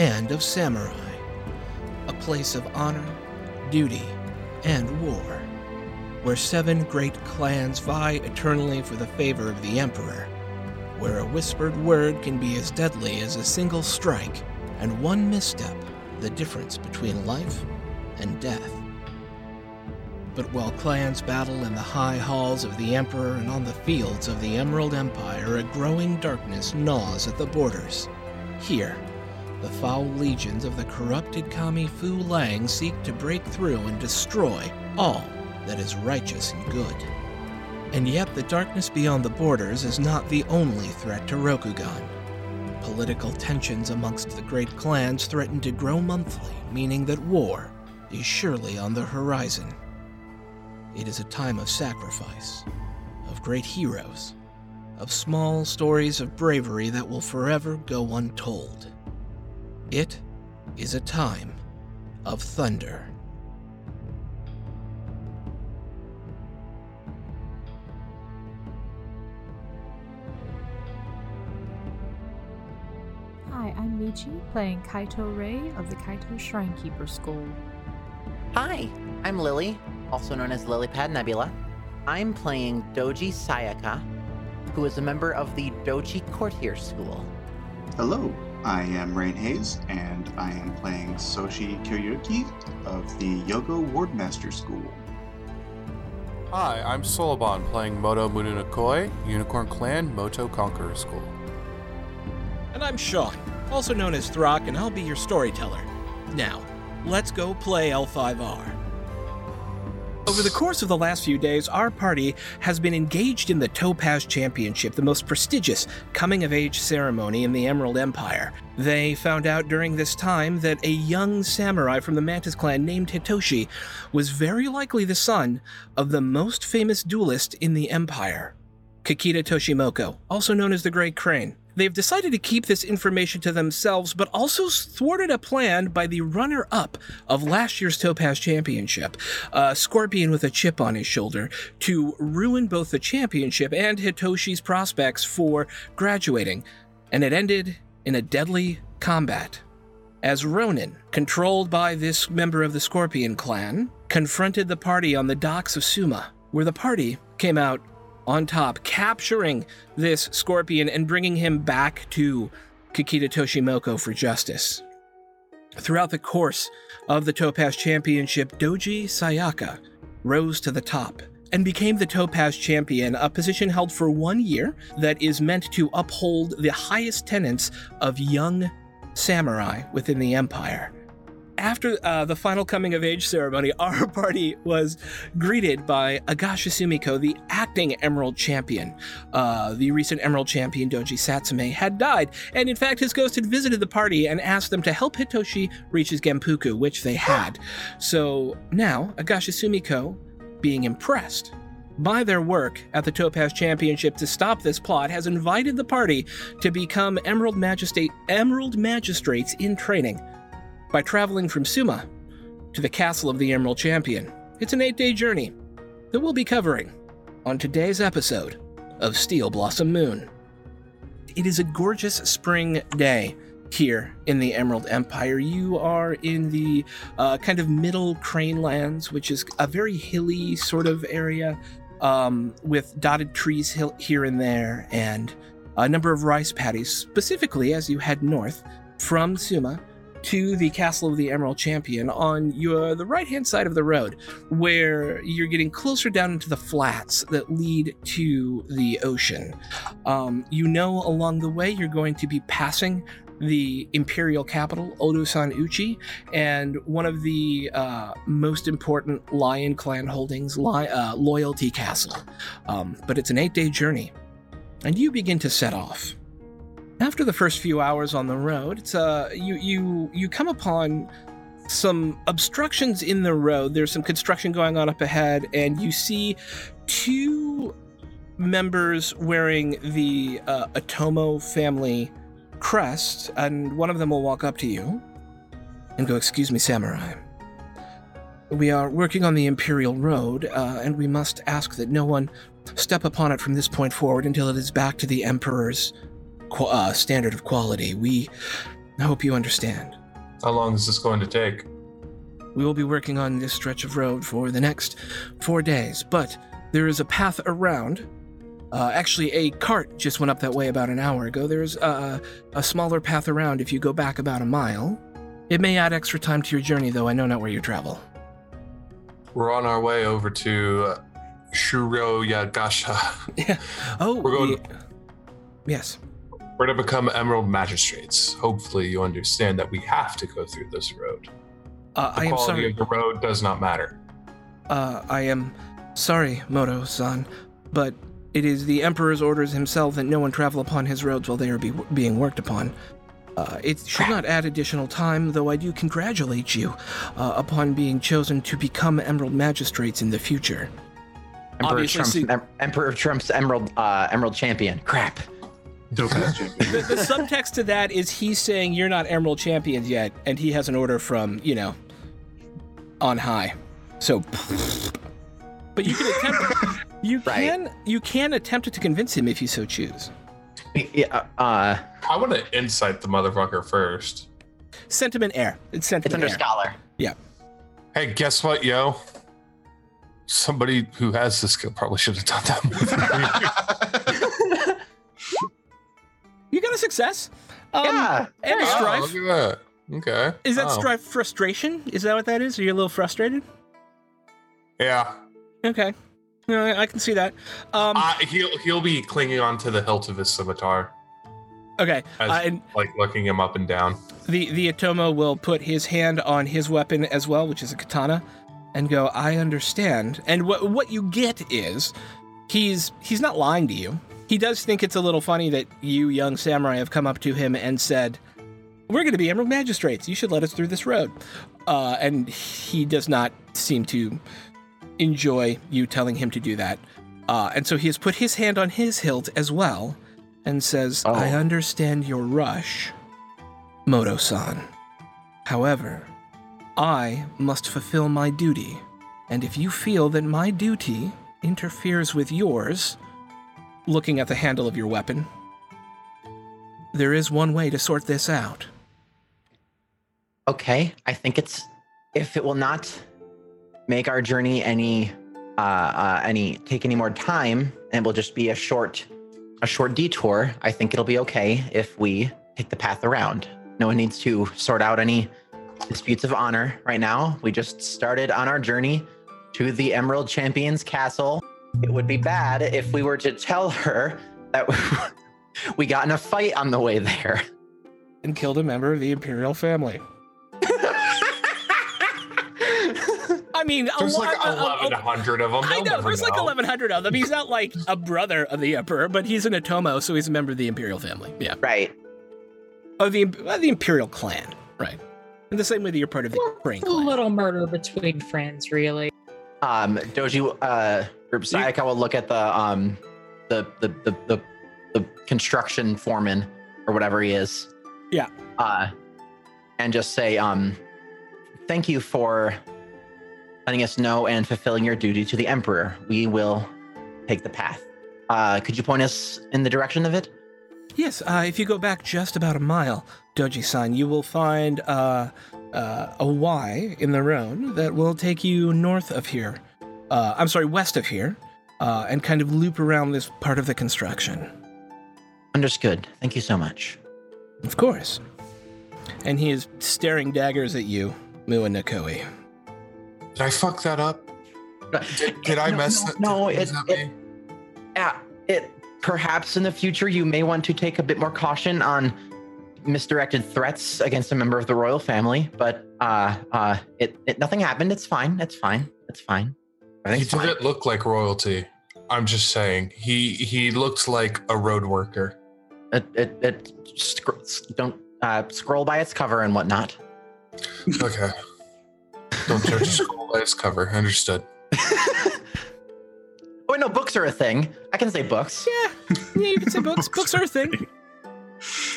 and of samurai, a place of honor, duty, and war, where seven great clans vie eternally for the favor of the Emperor, where a whispered word can be as deadly as a single strike, and one misstep the difference between life and death. But while clans battle in the high halls of the Emperor and on the fields of the Emerald Empire, a growing darkness gnaws at the borders. Here, the foul legions of the corrupted Kami Fu Leng seek to break through and destroy all that is righteous and good. And yet, the darkness beyond the borders is not the only threat to Rokugan. Political tensions amongst the great clans threaten to grow monthly, meaning that war is surely on the horizon. It is a time of sacrifice, of great heroes, of small stories of bravery that will forever go untold. It is a time of thunder. Hi, I'm Michi, playing Kaito Rei of the Kaito Shrinekeeper School. Hi, I'm Lily, also known as Lilypad Nebula. I'm playing Doji Sayaka, who is a member of the Doji Courtier School. Hello, I am Rain Hayes, and I am playing Soshi Kyoyuki of the Yogo Wardmaster School. Hi, I'm Solobon playing Moto Mununakoi, Unicorn Clan Moto Conqueror School. And I'm Sean, also known as Throck, and I'll be your storyteller. Now, let's go play L5R. Over the course of the last few days, our party has been engaged in the Topaz Championship, the most prestigious coming of age ceremony in the Emerald Empire. They found out during this time that a young samurai from the Mantis clan named Hitoshi was very likely the son of the most famous duelist in the Empire, Kakita Toshimoko, also known as the Great Crane. They've decided to keep this information to themselves, but also thwarted a plan by the runner up of last year's Topaz Championship, a scorpion with a chip on his shoulder, to ruin both the championship and Hitoshi's prospects for graduating. And it ended in a deadly combat. As Ronin, controlled by this member of the Scorpion clan, confronted the party on the docks of Suma, where the party came out on top, capturing this scorpion and bringing him back to Kakita Toshimoko for justice. Throughout the course of the Topaz Championship, Doji Sayaka rose to the top and became the Topaz Champion, a position held for one year that is meant to uphold the highest tenets of young samurai within the Empire after uh, the final coming of age ceremony, our party was greeted by Agasha Sumiko, the acting Emerald Champion. Uh, the recent Emerald Champion Doji Satsume had died, and in fact, his ghost had visited the party and asked them to help Hitoshi reach his Genpuku, which they had. So now, Agasha Sumiko, being impressed by their work at the Topaz Championship to stop this plot, has invited the party to become Emerald Magistrate Emerald Magistrates in training by traveling from Suma to the castle of the Emerald Champion. It's an eight day journey that we'll be covering on today's episode of Steel Blossom Moon. It is a gorgeous spring day here in the Emerald Empire. You are in the uh, kind of middle Crane Lands, which is a very hilly sort of area um, with dotted trees here and there and a number of rice paddies, specifically as you head north from Suma to the Castle of the Emerald Champion on your the right hand side of the road, where you're getting closer down into the flats that lead to the ocean. Um, you know, along the way, you're going to be passing the imperial capital, Otosan Uchi, and one of the uh, most important Lion Clan holdings, Li- uh, Loyalty Castle. Um, but it's an eight day journey, and you begin to set off. After the first few hours on the road, it's uh you you you come upon some obstructions in the road. There's some construction going on up ahead, and you see two members wearing the uh, Otomo family crest, and one of them will walk up to you and go, "Excuse me, samurai. We are working on the Imperial Road, uh, and we must ask that no one step upon it from this point forward until it is back to the Emperor's uh, standard of quality. We I hope you understand. How long is this going to take? We will be working on this stretch of road for the next four days, but there is a path around. Uh, actually, a cart just went up that way about an hour ago. There's a, a smaller path around if you go back about a mile. It may add extra time to your journey, though I know not where you travel. We're on our way over to uh, Shiro Yogasha. Yeah. Oh, We're going- we- Yes. We're to become Emerald Magistrates. Hopefully, you understand that we have to go through this road. Uh, The I am quality sorry. of the road does not matter. Uh, I am sorry, Moto-san, but it is the Emperor's orders himself that no one travel upon his roads while they are be- being worked upon. Uh, it should not add additional time, though I do congratulate you uh, upon being chosen to become Emerald Magistrates in the future. Emperor Obviously, Trump's, see- Em- Emperor Trump's Emerald uh, Emerald Champion. Crap. Dope ass champion. The, the subtext to that is he's saying you're not Emerald Champions yet, and he has an order from, you know, on high. So, but you can attempt. You Right. can you can attempt to convince him if you so choose. Yeah, uh, I want to incite the motherfucker first. Sentiment air. It's it's under air. scholar. Yeah. Hey, guess what, yo? Somebody who has this skill probably should have done that. You got a success. Um, yeah. And a oh, strife. look at that. Okay. Is that Oh. strife frustration? Is that what that is? Are you a little frustrated? Yeah. Okay. No, I I can see that. Um, Uh, he'll he'll be clinging on to the hilt of his scimitar, okay. as, Uh, and like looking him up and down. the the Otomo will put his hand on his weapon as well, which is a katana, and go, "I understand." And what what you get is he's he's not lying to you. He does think it's a little funny that you young samurai have come up to him and said, "We're going to be Emerald Magistrates. You should let us through this road." Uh, and he does not seem to enjoy you telling him to do that. Uh, and so he has put his hand on his hilt as well, and says, Oh. "I understand your rush." Moto-san. However, I must fulfill my duty, and if you feel that my duty interferes with yours, looking at the handle of your weapon, there is one way to sort this out. Okay, I think it's if it will not make our journey any uh, uh any take any more time and it will just be a short a short detour, I think it'll be okay if we take the path around. No one needs to sort out any disputes of honor right now. We just started on our journey to the Emerald Champions Castle. It would be bad if we were to tell her that we got in a fight on the way there. And killed a member of the Imperial family. I mean, a There's lo- like a- a- a- 1,100 of them. I They'll know, never there's like 1,100 of them. He's not like a brother of the Emperor, but he's an Otomo, so he's a member of the Imperial family. Yeah. right. Oh, the, uh, the Imperial clan. Right. In the same way that you're part of the Brain A little murder between friends, really. um doji uh group sayaka will look at the um the the the the, the construction foreman or whatever he is Yeah. uh and just say um thank you for letting us know and fulfilling your duty to the emperor we will take the path uh could you point us in the direction of it Yes, uh, if you go back just about a mile, Doji-san, you will find uh, uh, a Y in the road that will take you north of here. Uh, I'm sorry, west of here, uh, and kind of loop around this part of the construction. understood thank you so much Of course. And he is staring daggers at you, Mu and Nakoi. Did I fuck that up? Did, did I No, mess no, that? no, it- that it- me? Yeah, it perhaps in the future you may want to take a bit more caution on misdirected threats against a member of the royal family. But uh, uh, it, it nothing happened. It's fine. It's fine. It's fine. He Everything's fine. didn't look like royalty. I'm just saying. He he looked like a road worker. It, it, it scr- don't uh, scroll by its cover and whatnot. Okay. Don't judge a scroll by its cover. Understood. oh no, books are a thing. I can say books. Yeah, yeah, you can say books. books are a thing.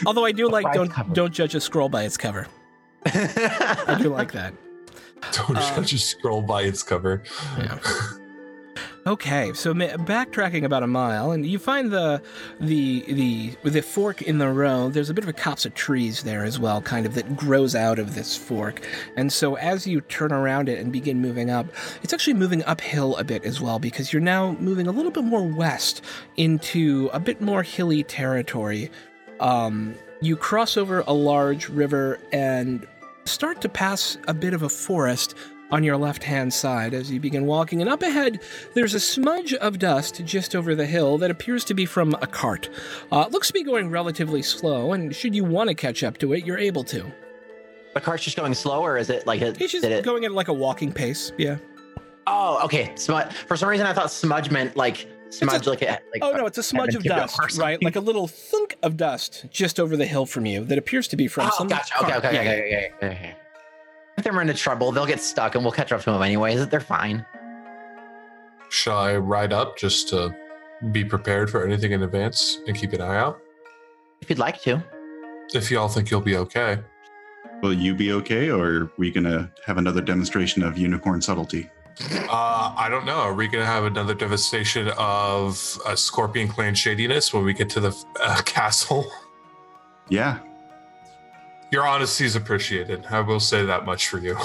Although I do like don't cover. don't judge a scroll by its cover. I do like that. Don't Uh, a scroll by its cover. Yeah. Okay, so backtracking about a mile, and you find the the the the fork in the road. There's a bit of a copse of trees there as well, kind of that grows out of this fork. And so as you turn around it and begin moving up, it's actually moving uphill a bit as well because you're now moving a little bit more west into a bit more hilly territory. Um, you cross over a large river and start to pass a bit of a forest on your left hand side as you begin walking, and up ahead, there's a smudge of dust just over the hill that appears to be from a cart. Uh, it looks to be going relatively slow, and should you want to catch up to it, you're able to. The cart's just going slow, or is it like it? It's just it- going at like a walking pace, yeah. Oh, okay. Smudge. For some reason, I thought smudge meant like smudge, like, a, like. Oh no, it's a smudge of dust, right? Like a little thunk of dust just over the hill from you that appears to be from Oh, some. gotcha. Okay, cart. okay, Yeah, okay, okay, okay, okay. If they're into trouble, they'll get stuck, and we'll catch up to them anyways. They're fine. Shall I ride up just to be prepared for anything in advance and keep an eye out? If you'd like to. If y'all think you'll be okay. Will you be okay, or are we gonna have another demonstration of unicorn subtlety? Uh, I don't know. Are we going to have another devastation of uh, Scorpion Clan shadiness when we get to the uh, castle? Yeah, Your honesty is appreciated. I will say that much for you.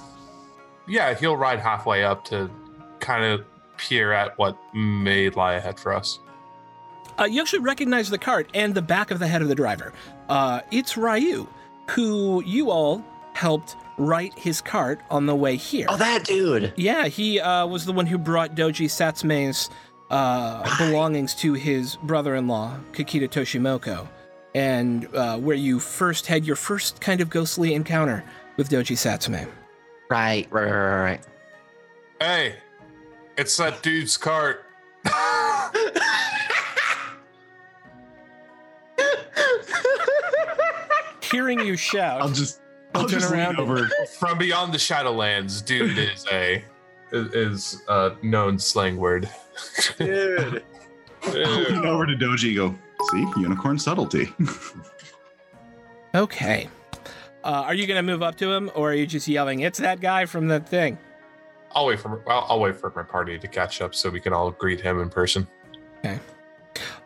yeah, he'll ride halfway up to kind of peer at what may lie ahead for us. Uh, you actually recognize the cart and the back of the head of the driver. Uh, it's Ryu, who you all helped right his cart on the way here. Oh, that dude. Yeah, he uh, was the one who brought Doji Satsume's uh, belongings to his brother-in-law, Kakita Toshimoko, and uh, where you first had your first kind of ghostly encounter with Doji Satsume. Right, right, right, right. Hey, it's that dude's cart. Hearing you shout, I'll just I'll I'll turn just around lean over. From beyond the Shadowlands, dude is a is, is a known slang word. Dude. I'll lean over to Doji. Go see unicorn subtlety. okay. Uh, are you going to move up to him, or are you just yelling, "It's that guy from the thing"? I'll wait for I'll, I'll wait for my party to catch up so we can all greet him in person.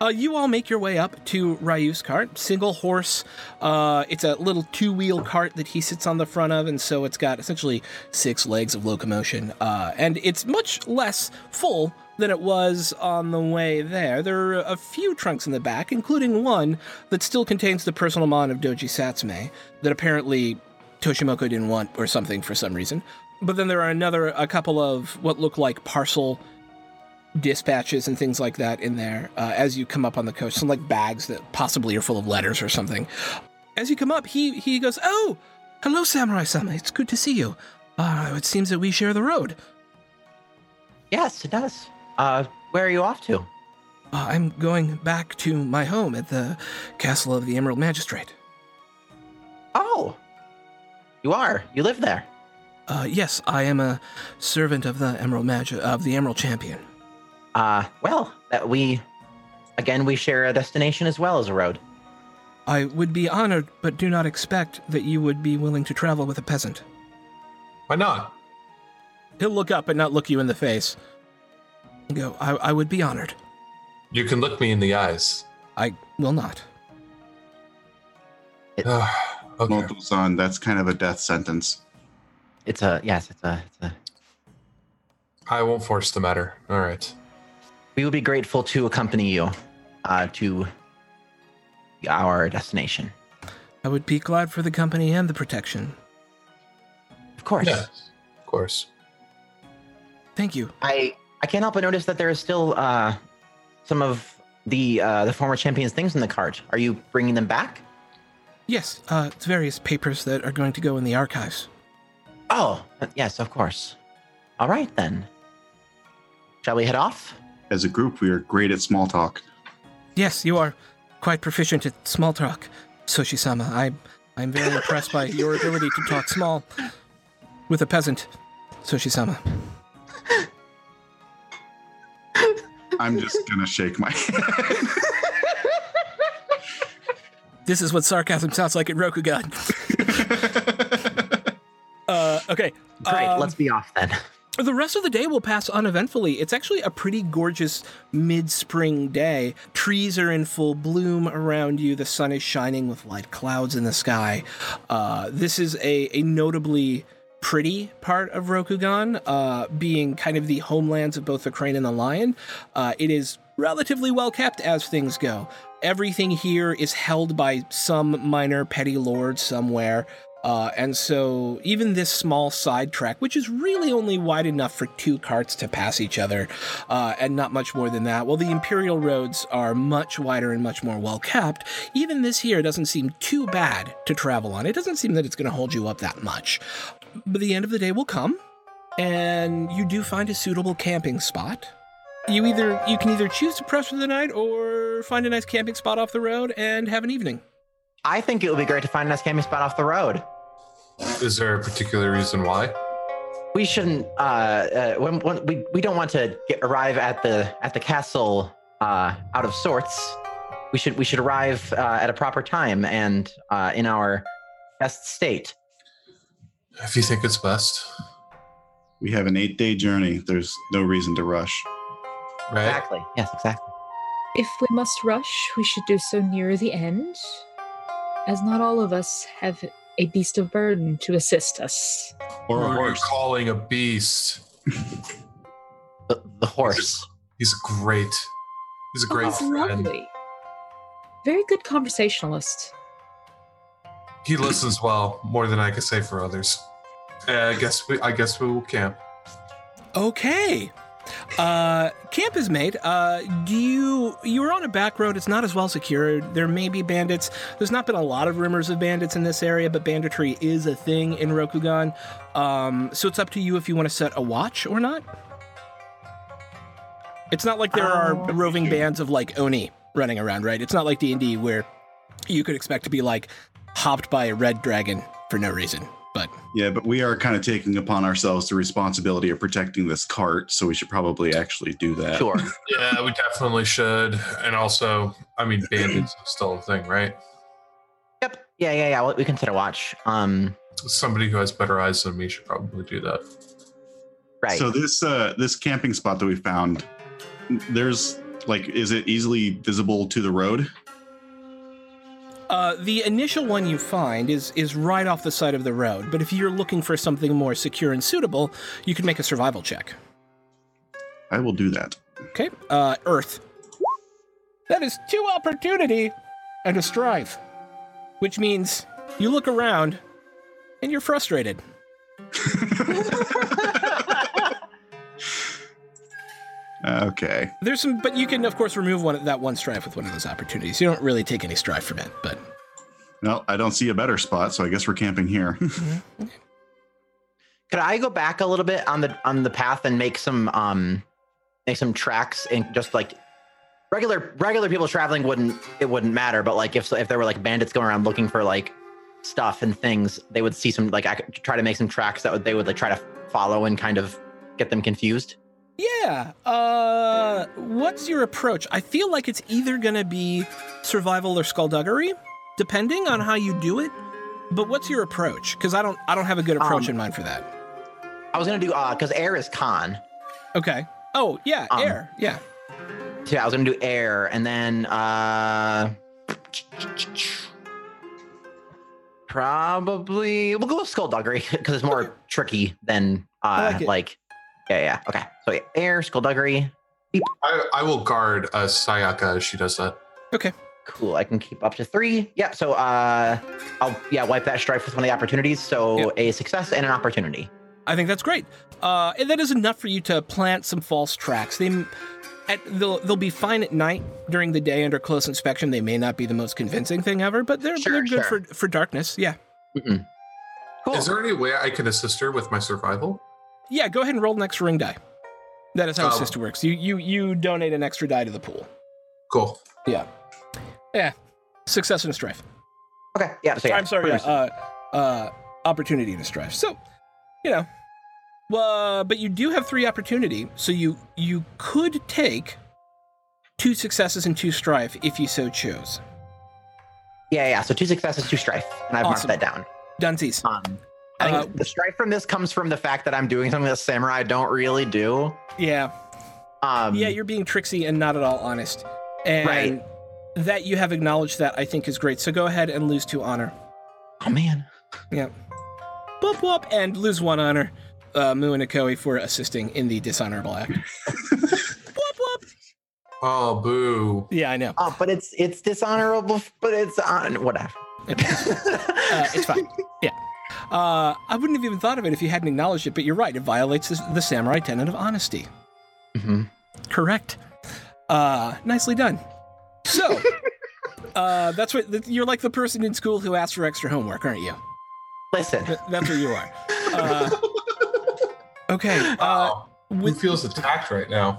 Uh, you all make your way up to Ryu's cart, single horse. Uh, it's a little two wheel cart that he sits on the front of, and so it's got essentially six legs of locomotion. Uh, and it's much less full than it was on the way there. There are a few trunks in the back, including one that still contains the personal mon of Doji Satsume that apparently Toshimoko didn't want or something for some reason. But then there are another, a couple of what look like parcel dispatches and things like that in there uh, as you come up on the coast. Some like bags that possibly are full of letters or something. As you come up, he he goes, "Oh, hello, Samurai Sama. It's good to see you. Uh, it seems that we share the road. Yes, it does. Uh, where are you off to? Uh, I'm going back to my home at the castle of the Emerald Magistrate. Oh, you are. You live there. Uh, yes, I am a servant of the Emerald Mag- of the Emerald Champion. Uh, well, that we, again, we share a destination as well as a road. I would be honored, but do not expect that you would be willing to travel with a peasant." Why not? He'll look up and not look you in the face. Go, I, I would be honored. You can look me in the eyes. I will not. okay. Moto-san, that's kind of a death sentence. It's a yes. It's a. It's a. I won't force the matter. All right. We would be grateful to accompany you, uh, to our destination. I would be glad for the company and the protection. Of course. Yes. Of course. Thank you. I I can't help but notice that there is still uh, some of the uh, the former champions' things in the cart. Are you bringing them back? Yes, uh, it's various papers that are going to go in the archives. Oh, yes, of course. All right then. Shall we head off? As a group, we are great at small talk. Yes, you are quite proficient at small talk, Soshi-sama. I, I'm very impressed by your ability to talk small with a peasant, Soshi-sama. I'm just gonna shake my head. This is what sarcasm sounds like in Rokugan. uh, okay. Great. um, let's be off then. The rest of the day will pass uneventfully. It's actually a pretty gorgeous mid spring day. Trees are in full bloom around you. The sun is shining with light clouds in the sky. Uh, this is a, a notably pretty part of Rokugan, uh, being kind of the homelands of both the crane and the lion. Uh, it is relatively well kept as things go. Everything here is held by some minor petty lord somewhere. Uh, and so even this small side track, which is really only wide enough for two carts to pass each other, uh, and not much more than that, well, the imperial roads are much wider and much more well kept, even this here doesn't seem too bad to travel on. It doesn't seem that it's going to hold you up that much. But the end of the day will come, and you do find a suitable camping spot. You either you can either choose to press for the night or find a nice camping spot off the road and have an evening. I think it would be great to find a nice camping spot off the road. Is there a particular reason why? We shouldn't. Uh, uh, when, when we we don't want to get, arrive at the at the castle uh, out of sorts. We should we should arrive uh, at a proper time and uh, in our best state. If you think it's best, We have an eight day journey. There's no reason to rush. right? Exactly. Yes, exactly. If we must rush, we should do so near the end, as not all of us have a beast of burden to assist us. Or a Who are you calling a beast? The, the horse. He's great. He's a Oh, great he's friend. lovely. Very good conversationalist. He listens well, more than I could say for others. Uh, I guess we. I guess we will camp. Okay. Uh, camp is made. Uh, do you you were on a back road? It's not as well secured. There may be bandits. There's not been a lot of rumors of bandits in this area, but banditry is a thing in Rokugan. Um, so it's up to you if you want to set a watch or not. It's not like there are Um, roving bands of like Oni running around, right? It's not like D and D where you could expect to be like hopped by a red dragon for no reason. But Yeah, but we are kind of taking upon ourselves the responsibility of protecting this cart, so we should probably actually do that. Sure. Yeah, we definitely should. And also, I mean, bandits is still a thing, right? Yep. Yeah, yeah, yeah. We can set a watch. Um. Somebody who has better eyes than me should probably do that. Right. So this uh this camping spot that we found, there's like, is it easily visible to the road? Uh, the initial one you find is is right off the side of the road, but if you're looking for something more secure and suitable, you can make a survival check. I will do that. Okay. Uh, Earth. That is two opportunity and a strive, which means you look around and you're frustrated. okay. There's some, but you can of course remove one that one strife with one of those opportunities. You don't really take any strife from it, but No, I don't see a better spot, so I guess we're camping here. Could I go back a little bit on the on the path and make some um make some tracks and just like regular regular people traveling wouldn't it wouldn't matter, but like if if there were like bandits going around looking for like stuff and things, they would see some like I could try to make some tracks that would they would like try to follow and kind of get them confused. Yeah. Uh, what's your approach? I feel like it's either gonna be survival or skullduggery, depending on how you do it. But what's your approach? Because I don't, I don't have a good approach Um, in mind for that. I was gonna do uh because air is con. Okay. Oh yeah, um, air. Yeah. Yeah, I was gonna do air and then uh probably we'll go with skullduggery because it's more tricky than uh like like. Yeah yeah okay so yeah, air skullduggery I, I will guard uh, Sayaka as she does that. Okay. Cool I can keep up to three yeah so uh I'll yeah wipe that strife with one of the opportunities so Yep. a success and an opportunity I think that's great. Uh, and that is enough for you to plant some false tracks. They, at, they'll they'll be fine at night. During the day, under close inspection, they may not be the most convincing thing ever, but they're Sure, they're good sure. for for darkness. Yeah. Mhm. cool Is there any way I can assist her with my survival? Yeah. Go ahead and roll an extra ring die. That is how Um, assist works. You you you donate an extra die to the pool. Cool. Yeah. Yeah. Success and a strife. okay yeah so yeah I'm sorry. Yeah, produce- uh, uh, opportunity and a strife. So, you know, well, but you do have three opportunity. So you you could take two successes and two strife if you so chose. yeah yeah so two successes two strife and I've Awesome. marked that down Dunsies. um I Uh, the strife from this comes from the fact that I'm doing something that samurai don't really do. yeah, Um, yeah, you're being tricksy and not at all honest. And Right. that you have acknowledged that I think is great. So go ahead and lose two honor. Oh man. Yeah. Whoop whoop, and lose one honor. Uh, Mu and Akoi for assisting in the dishonorable act. whoop whoop. Oh, boo. Yeah, I know. Oh, but it's it's dishonorable. But it's on whatever. Uh, it's fine. Yeah. Uh, I wouldn't have even thought of it if you hadn't acknowledged it, but you're right. It violates the, the samurai tenet of honesty. Mhm. Correct. Uh, nicely done. So, uh, that's what you're like the person in school who asked for extra homework, aren't you? Listen, Th- That's what you are. Uh, okay. Uh, Oh, who feels attacked right now?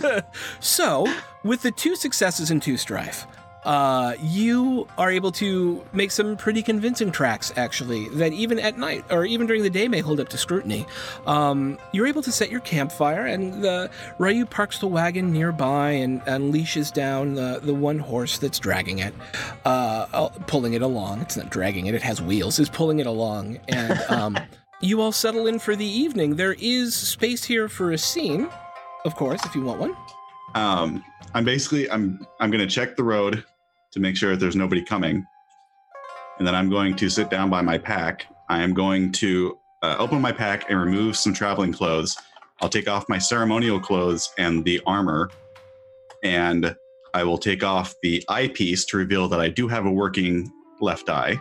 so, with the two successes and two strife, uh, you are able to make some pretty convincing tracks, actually, that even at night or even during the day may hold up to scrutiny. Um, you're able to set your campfire, and the Ryu parks the wagon nearby and, and leashes down the, the one horse that's dragging it, uh, uh, pulling it along. It's not dragging it, it has wheels, it's pulling it along. And um, you all settle in for the evening. There is space here for a scene, of course, if you want one. Um, I'm basically I'm I'm gonna check the road to make sure that there's nobody coming, and then I'm going to sit down by my pack. I am going to uh, open my pack and remove some traveling clothes. I'll take off my ceremonial clothes and the armor, and I will take off the eyepiece to reveal that I do have a working left eye.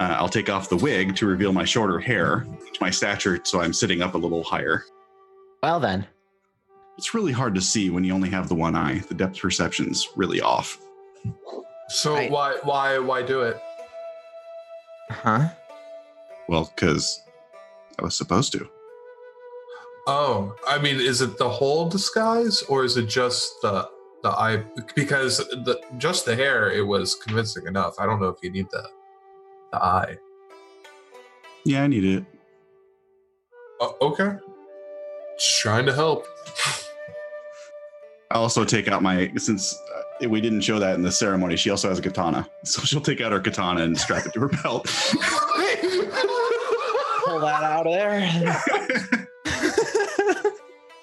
Uh, I'll take off the wig to reveal my shorter hair, my stature, so I'm sitting up a little higher. well then. It's really hard to see when you only have the one eye. The depth perception's really off. So Right. why why why do it? Huh? Well, because I was supposed to. Oh, I mean, is it the whole disguise or is it just the the eye? Because the just the hair, it was convincing enough. I don't know if you need the the eye. Yeah, I need it. Oh, okay, just trying to help. I also take out my since uh, we didn't show that in the ceremony. She also has a katana, so she'll take out her katana and strap it to her belt. Pull that out of there.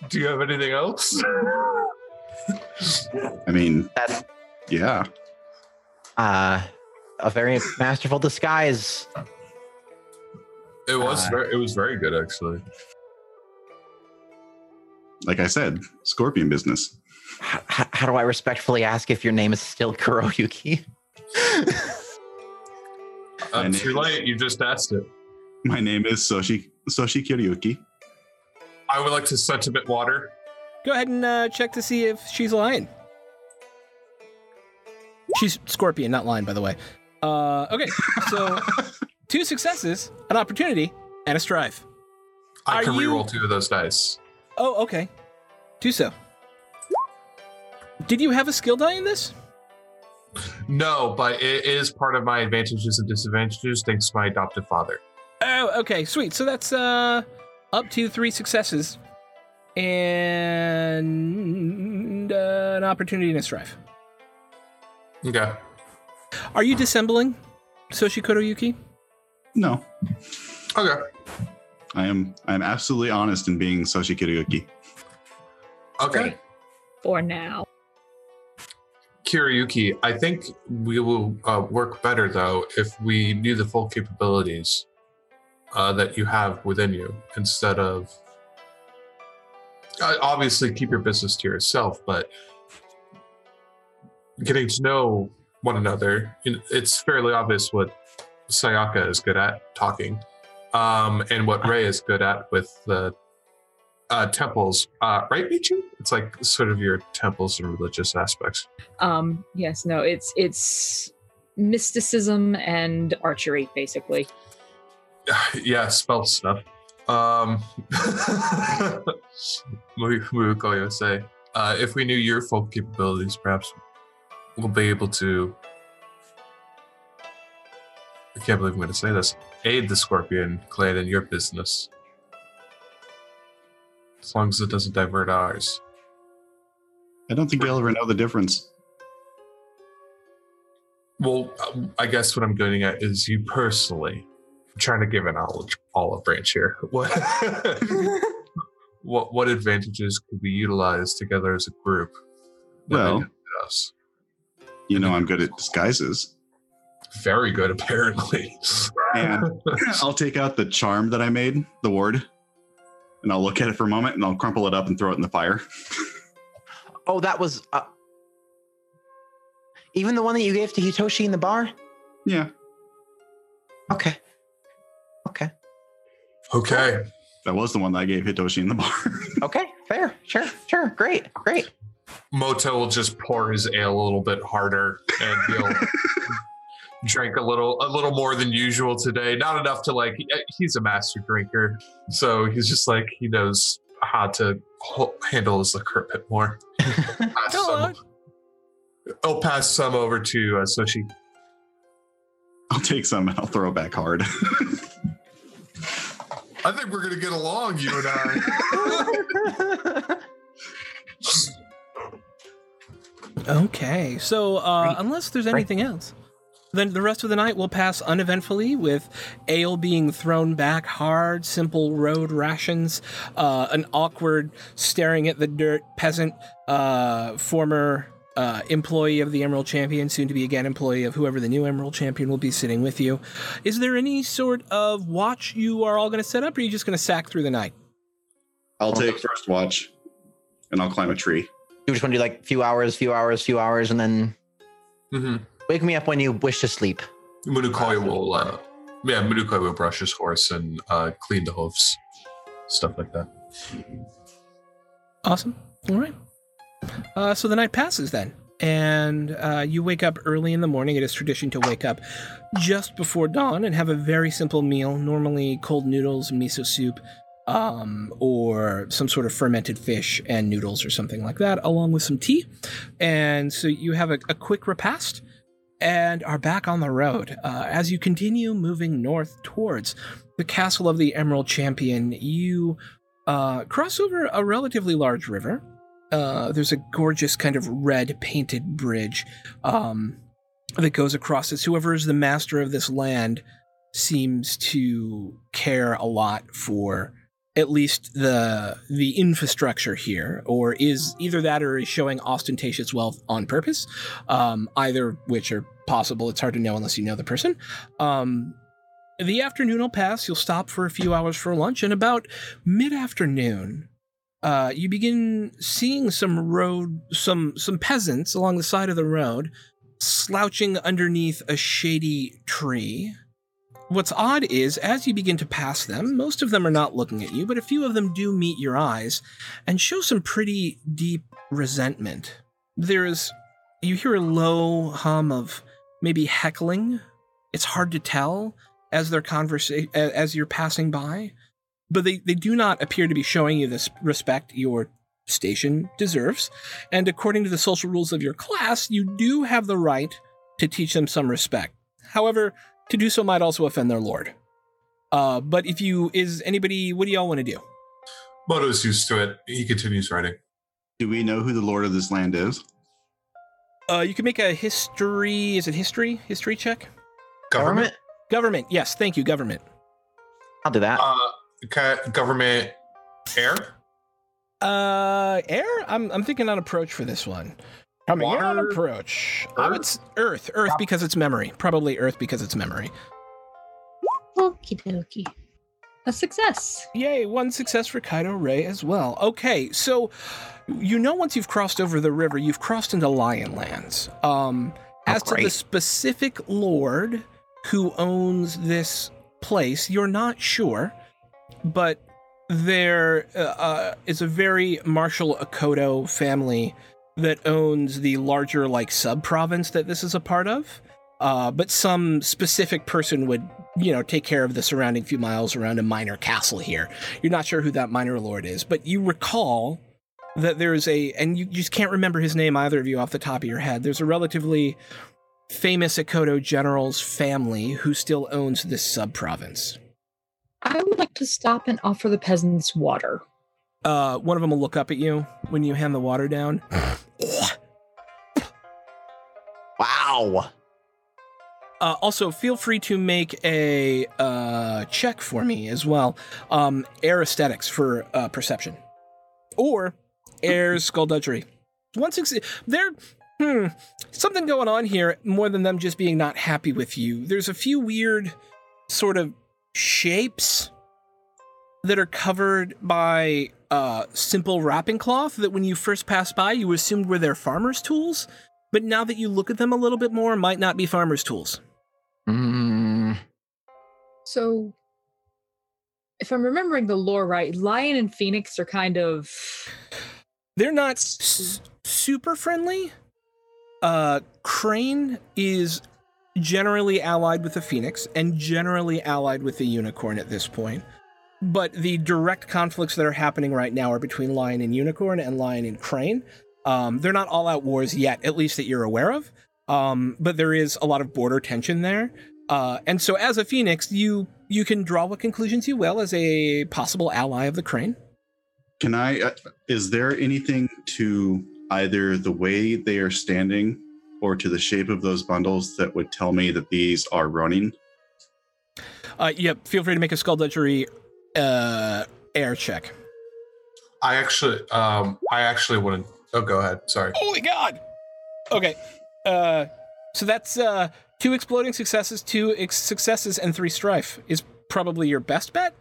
Do you have anything else? I mean, That's yeah. uh, a very masterful disguise. It was Uh, very, it was very good actually. Like I said, scorpion business. H- h- how do I respectfully ask if your name is still Kuroyuki? Uh, My too late. You just asked it. My name is Soshi Soshi Kiryuki. I would like to set a bit water. Go ahead and uh, check to see if she's lying. She's Scorpion, not lying, by the way. Uh, okay, so two successes, an opportunity, and a strive. I Are can you- reroll two of those dice. Oh, okay. Do so. Did you have a skill die in this? No, but it is part of my advantages and disadvantages thanks to my adoptive father. Oh, okay, sweet. So that's uh up to three successes and uh, an opportunity to a strive. Okay. Are you dissembling, Soshikoto Yuki? No, Okay. I am I am absolutely honest in being Soshi Kiryuki. Okay. For now. Kiryuki, I think we will uh, work better though if we knew the full capabilities uh, that you have within you instead of. Uh, obviously, keep your business to yourself, but getting to know one another, it's fairly obvious what Sayaka is good at talking, um, and what Rei is good at with the uh, temples. Uh, right, Michi? It's like sort of your temples and religious aspects. Um, yes, no, it's it's mysticism and archery, basically. yeah, spell stuff. Um, Muruko would call you a say, uh, if we knew your full capabilities, perhaps we'll be able to. I can't believe I'm going to say this. Aid the Scorpion clan in your business, as long as it doesn't divert ours. I don't think you'll ever know the difference. Well, um, I guess what I'm getting at is you personally I'm trying to give an olive, olive branch here. What, what what advantages could we utilize together as a group? Well- us? You know, I'm good at disguises. very good apparently. And I'll take out the charm that I made, the ward, and I'll look at it for a moment and I'll crumple it up and throw it in the fire. Oh, that was uh, even the one that you gave to Hitoshi in the bar. Yeah, Okay. Okay. okay. that was the one that I gave Hitoshi in the bar. Okay. Fair. Sure. Sure. Great. Great. Moto will just pour his ale a little bit harder and he'll drink a little a little more than usual today. Not enough to like he's a master drinker. So he's just like he knows how to handle his liquor a bit more. Pass some, I'll pass some over to uh, Sushi. I'll take some and I'll throw it back hard. I think we're gonna get along, you and I. Okay, so uh, unless there's anything else, then the rest of the night will pass uneventfully with ale being thrown back hard, simple road rations, uh, an awkward staring at the dirt peasant, uh, former uh, employee of the Emerald Champion, soon to be again employee of whoever the new Emerald Champion will be sitting with you. Is there any sort of watch you are all going to set up, or are you just going to sack through the night? I'll take first watch and I'll climb a tree. You just want to do like few hours, few hours, few hours, and then mm-hmm. Wake me up when you wish to sleep. Munukoi will, uh, yeah, Munukoi will brush his horse and uh, clean the hooves, stuff like that. Awesome. All right. Uh, so the night passes then, and uh, you wake up early in the morning. It is tradition to wake up just before dawn and have a very simple meal, normally cold noodles and miso soup, um, or some sort of fermented fish and noodles or something like that, along with some tea. And so you have a, a quick repast and are back on the road. Uh, as you continue moving north towards the castle of the Emerald Champion, you uh, cross over a relatively large river. Uh, there's a gorgeous kind of red painted bridge um, that goes across this. Whoever is the master of this land seems to care a lot for at least the the infrastructure here, or is either that or is showing ostentatious wealth on purpose. Um, either which are possible. It's hard to know unless you know the person. Um, the afternoon will pass. You'll stop for a few hours for lunch, and about mid afternoon, uh, you begin seeing some road, some some peasants along the side of the road, slouching underneath a shady tree. What's odd is, as you begin to pass them, most of them are not looking at you, but a few of them do meet your eyes and show some pretty deep resentment. There is, you hear a low hum of maybe heckling. It's hard to tell as their conversa- as you're passing by, but they, they do not appear to be showing you this respect your station deserves. And according to the social rules of your class, you do have the right to teach them some respect. However, to do so might also offend their lord. Uh, but if you is anybody, what do y'all want to do? Moto's used to it. He continues writing. Do we know who the lord of this land is? Uh, you can make a history. Is it history? History check. Government? Government. Yes. Thank you. Government. I'll do that. Uh, ca- government air? Uh, air. I'm I'm thinking on approach for this one. Coming in on Water? approach. I would Earth? s- Earth. Earth because it's memory. Probably Earth because it's memory. Okie dokie. A success. Yay, one success for Kaito Rei as well. Okay, so you know once you've crossed over the river, you've crossed into Lionlands. Um, Oh, as to the specific lord who owns this place, you're not sure, but there uh, uh, is a very martial Akodo family that owns the larger like sub province that this is a part of. Uh, but some specific person would, you know, take care of the surrounding few miles around a minor castle here. You're not sure who that minor lord is, but you recall that there's a, and you just can't remember his name either of you off the top of your head. There's a relatively famous Akodo general's family who still owns this sub province. I would like to stop and offer the peasants water. Uh, one of them will look up at you when you hand the water down. wow. Uh, also, feel free to make a uh, check for me as well. Um, air aesthetics for uh, perception, or air skullduggery. One succeed. There, hmm, something going on here more than them just being not happy with you. There's a few weird sort of shapes that are covered by uh, simple wrapping cloth that when you first passed by you assumed were their farmers' tools, but now that you look at them a little bit more, might not be farmers' tools. Mm, So, if I'm remembering the lore right, Lion and Phoenix are kind of. They're not s- super friendly. Uh, Crane is generally allied with the Phoenix and generally allied with the Unicorn at this point. But the direct conflicts that are happening right now are between Lion and Unicorn and Lion and Crane. Um, they're not all out wars yet, at least that you're aware of. Um, but there is a lot of border tension there. Uh, and so, as a Phoenix, you you can draw what conclusions you will as a possible ally of the Crane. Can I? Uh, is there anything to either the way they are standing or to the shape of those bundles that would tell me that these are running? Uh, yep. Feel free to make a skullduggery uh, air check. I actually, um, I actually wouldn't. Oh, go ahead. Sorry. Holy God! Okay. Uh, so that's uh, two exploding successes, two ex- successes, and three strife is probably your best bet.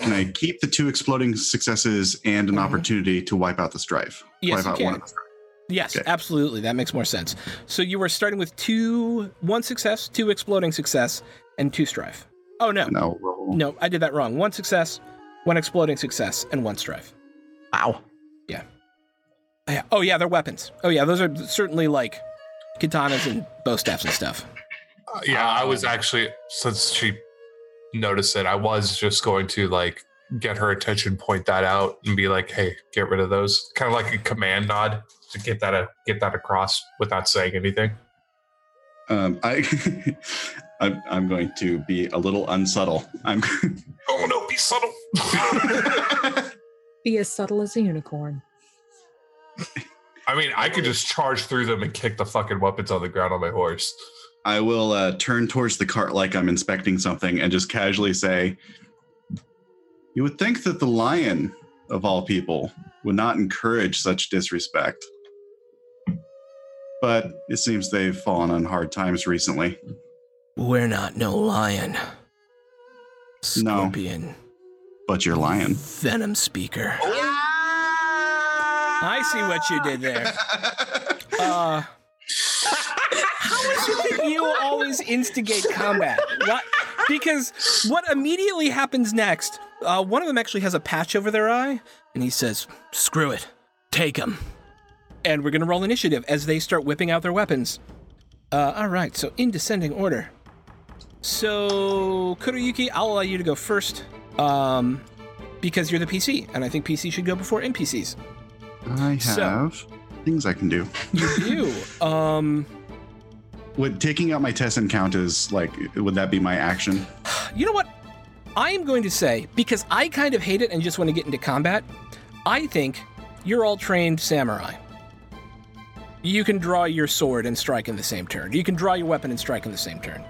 Can I keep the two exploding successes and an Mhm. opportunity to wipe out the strife? Yes, wipe you out can. one of the strife. Yes, Okay. absolutely. That makes more sense. So you were starting with two, one success, two exploding success, and two strife. Oh no, No, roll. no, I did that wrong. One success, one exploding success, and one strife. wow. Oh, yeah. Oh yeah, they're weapons. Oh yeah, those are certainly like katanas and bow staffs and stuff. Uh, yeah, I was Um, actually since she noticed it, I was just going to like get her attention, point that out, and be like, "Hey, get rid of those." Kind of like a command nod to get that a, get that across without saying anything. Um, I, I'm, I'm going to be a little unsubtle. I'm. Oh no, be subtle. Be as subtle as a unicorn. I mean, I could just charge through them and kick the fucking weapons on the ground on my horse. I will uh, turn towards the cart like I'm inspecting something and just casually say, "You would think that the lion, of all people, would not encourage such disrespect." But it seems they've fallen on hard times recently. We're not no lion. No. Scorpion. But you're lion. Venom speaker. I see what you did there. Uh, how is it that you always instigate combat? What? Because what immediately happens next? Uh, one of them actually has a patch over their eye, and he says, "Screw it, take him." And we're gonna roll initiative as they start whipping out their weapons. Uh, all right, so in descending order. So Kuroyuki, I'll allow you to go first, um, because you're the PC, and I think PC should go before NPCs. I have So- things I can do. You do. um, Would taking out my tessen count as like? Would that be my action? you know what? I am going to say because I kind of hate it and just want to get into combat. I think you're all trained samurai. You can draw your sword and strike in the same turn. You can draw your weapon and strike in the same turn.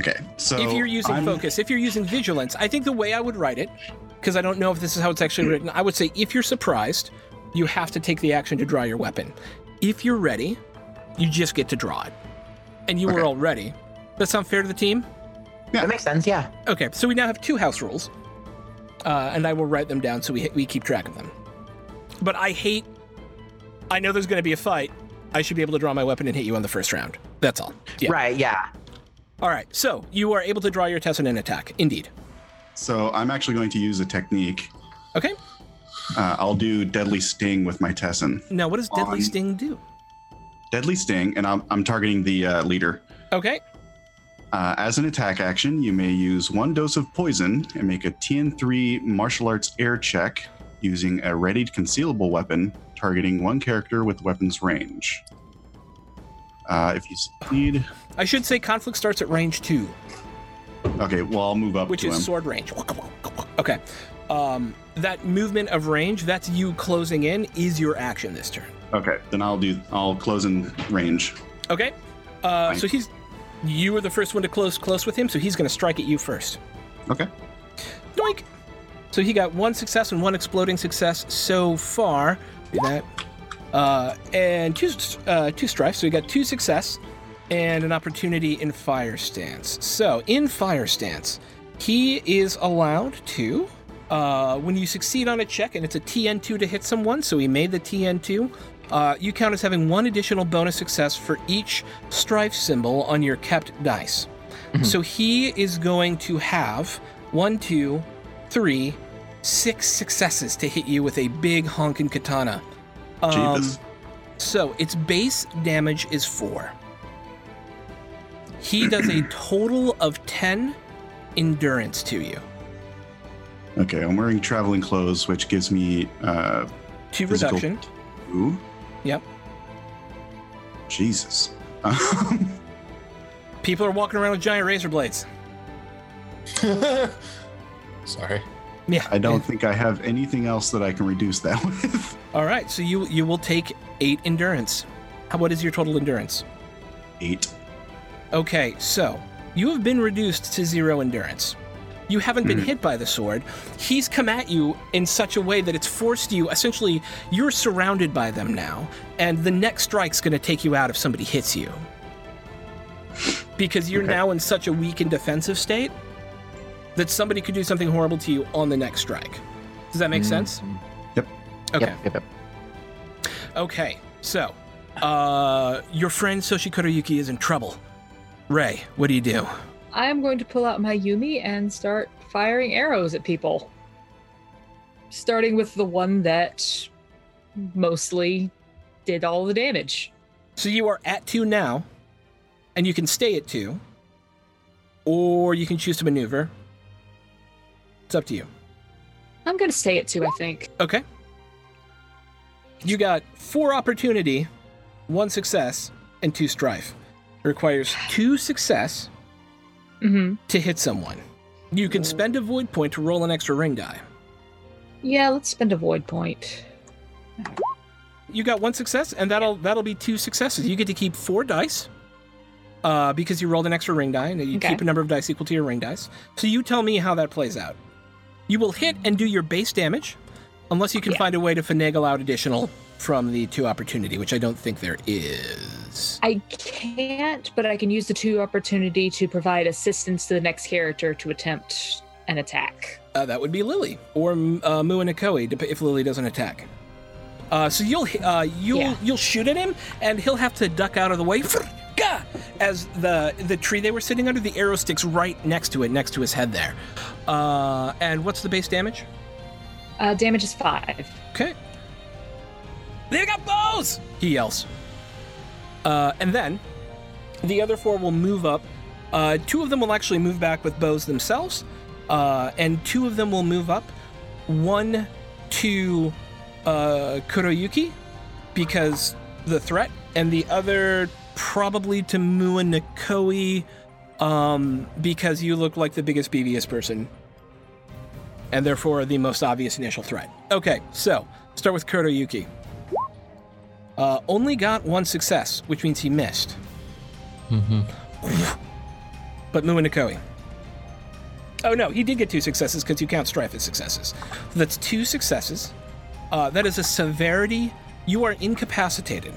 Okay, so if you're using I'm- focus, if you're using vigilance, I think the way I would write it, because I don't know if this is how it's actually written, I would say if you're surprised, you have to take the action to draw your weapon. If you're ready, you just get to draw it. And you were Okay. all ready. That sound fair to the team? That makes sense. Yeah. Okay, so we now have two house rules, uh, and I will write them down so we we keep track of them. But I hate. I know there's going to be a fight. I should be able to draw my weapon and hit you on the first round. That's all. Yeah. Right. Yeah. All right. So you are able to draw your tessen and attack. Indeed. So I'm actually going to use a technique. Okay. Uh, I'll do Deadly Sting with my tessen. Now, what does Deadly On- Sting do? Deadly Sting, and I'm, I'm targeting the uh, leader. Okay. Uh, as an attack action, you may use one dose of poison and make a TN3 martial arts air check using a readied concealable weapon targeting one character with weapons range. Uh, if you succeed, I should say conflict starts at range two, okay, well I'll move up which is him. sword range. Okay. Um, that movement of range, that's you closing in, is your action this turn. Okay, then I'll do. I'll close in range. Okay. Uh, so he's You were the first one to close close with him, so he's going to strike at you first. Okay. Doink. So he got one success and one exploding success so far. Do that. Uh, and two uh, two strifes. So we got two success and an opportunity in fire stance. So in fire stance, he is allowed to. Uh, when you succeed on a check and it's a TN2 to hit someone, so he made the TN2, uh, you count as having one additional bonus success for each strife symbol on your kept dice. So he is going to have one, two, three, six successes to hit you with a big honkin' katana. Um, Jesus. so its base damage is four. He does a total of 10 endurance to you. Okay, I'm wearing traveling clothes, which gives me uh Two Physical- reduction. two. Yep. Jesus. People are walking around with giant razor blades. Sorry. Yeah. I don't think I have anything else that I can reduce that with. All right, so you you will take eight endurance. How what is your total endurance? Eight. Okay, so you have been reduced to zero endurance. You haven't been Mhm. hit by the sword. He's come at you in such a way that it's forced you. Essentially, you're surrounded by them now, and the next strike's going to take you out if somebody hits you. Because you're Okay. now in such a weak and defensive state that somebody could do something horrible to you on the next strike. Does that make sense? Yep, Okay. yep, yep. Okay, so uh, your friend Soshi Kuroyuki is in trouble. Rei, what do you do? I'm going to pull out my Yumi and start firing arrows at people. Starting with the one that mostly did all the damage. So you are at two now, and you can stay at two, or you can choose to maneuver. It's up to you. I'm going to stay at two, I think. Okay. You got four opportunity, one success, and two strife. It requires two success Mm-hmm. to hit someone. You can spend a void point to roll an extra ring die. Yeah, let's spend a void point. You got one success, and that'll that'll be two successes. You get to keep four dice, uh, because you rolled an extra ring die, and you Okay. keep a number of dice equal to your ring dice. So you tell me how that plays out. You will hit and do your base damage, unless you can Yeah. find a way to finagle out additional from the two opportunity, which I don't think there is. I can't, but I can use the two opportunity to provide assistance to the next character to attempt an attack. Uh, that would be Lily or uh, Mu and Nikoi, if Lily doesn't attack. Uh, so you'll uh, you'll Yeah. you'll shoot at him, and he'll have to duck out of the way. Gah! As the the tree they were sitting under, the arrow sticks right next to it, next to his head there. Uh, and what's the base damage? Uh, damage is five. Okay. They got bows! He yells. Uh, and then the other four will move up. Uh, two of them will actually move back with bows themselves, uh, and two of them will move up. One to uh, Kuroyuki because the threat, and the other probably to Mua Nikoi um, because you look like the biggest, beeviest person and therefore the most obvious initial threat. Okay, so start with Kuroyuki. Uh, only got one success, which means he missed. But Mu and Nikoi. Oh no, he did get two successes because you count strife as successes. So that's two successes. Uh, that is a severity. You are incapacitated.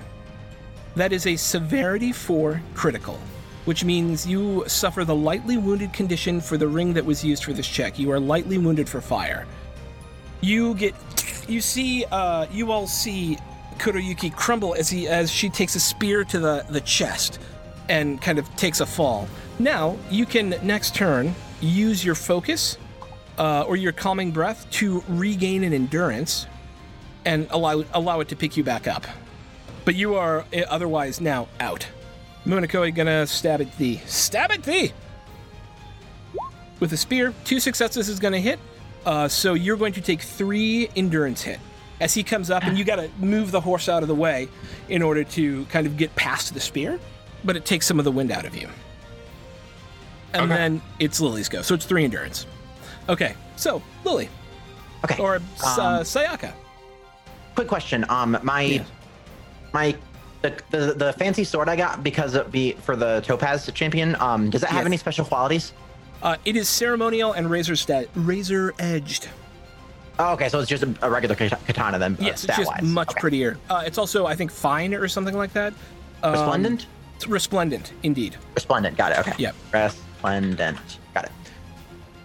That is a severity four critical, which means you suffer the lightly wounded condition for the ring that was used for this check. You are lightly wounded for fire. You get, you see, uh, you all see Kuroyuki crumble as he as she takes a spear to the the chest, and kind of takes a fall. Now you can next turn use your focus uh, or your calming breath to regain an endurance and allow allow it to pick you back up. But you are uh, otherwise now out. Munakoi gonna stab at thee. Stab at thee! With a spear, two successes is gonna hit. Uh, so you're going to take three endurance hit as he comes up, and you gotta move the horse out of the way in order to kind of get past the spear. But it takes some of the wind out of you. And Okay. then it's Lily's go. So it's three endurance. Okay, so Lily Okay. or uh, Um, Sayaka. Quick question. Um, my Yeah. My the, the the fancy sword I got because it be for the topaz champion. Um, does it have any special qualities? Uh, it is ceremonial and razor stat razor edged. Oh, okay, so it's just a, a regular katana then. uh, Yes, it's just much Okay. prettier. Uh, it's also, I think, fine or something like that. Um, Resplendent. It's resplendent, indeed. Resplendent. Got it. Okay. Yep. Resplendent. Got it.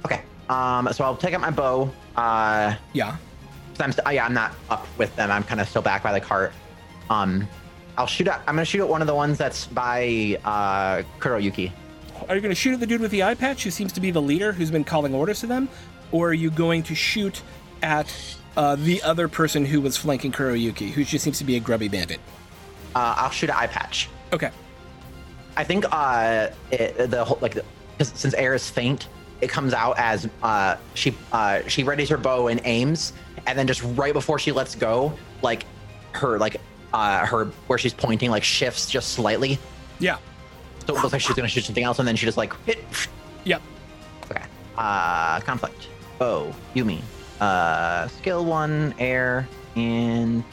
Okay. Um, so I'll take out my bow. Uh, Yeah. I'm st- oh, yeah, I'm not up with them. I'm kind of still back by the cart. Um, I'll shoot at. I'm gonna shoot at one of the ones that's by uh Kuroyuki. Are you going to shoot at the dude with the eye patch who seems to be the leader who's been calling orders to them? Or are you going to shoot at uh, the other person who was flanking Kuroyuki, who just seems to be a grubby bandit? Uh, I'll shoot at eye patch. Okay. I think uh it, the whole like because since air is faint, it comes out as uh she uh she readies her bow and aims, and then just right before she lets go, like her like uh her where she's pointing like shifts just slightly, Yeah. so it looks like she's gonna shoot something else, and then she just like hit. Yep. Okay. Uh, conflict. Oh, Yumi. Uh, skill one, air, and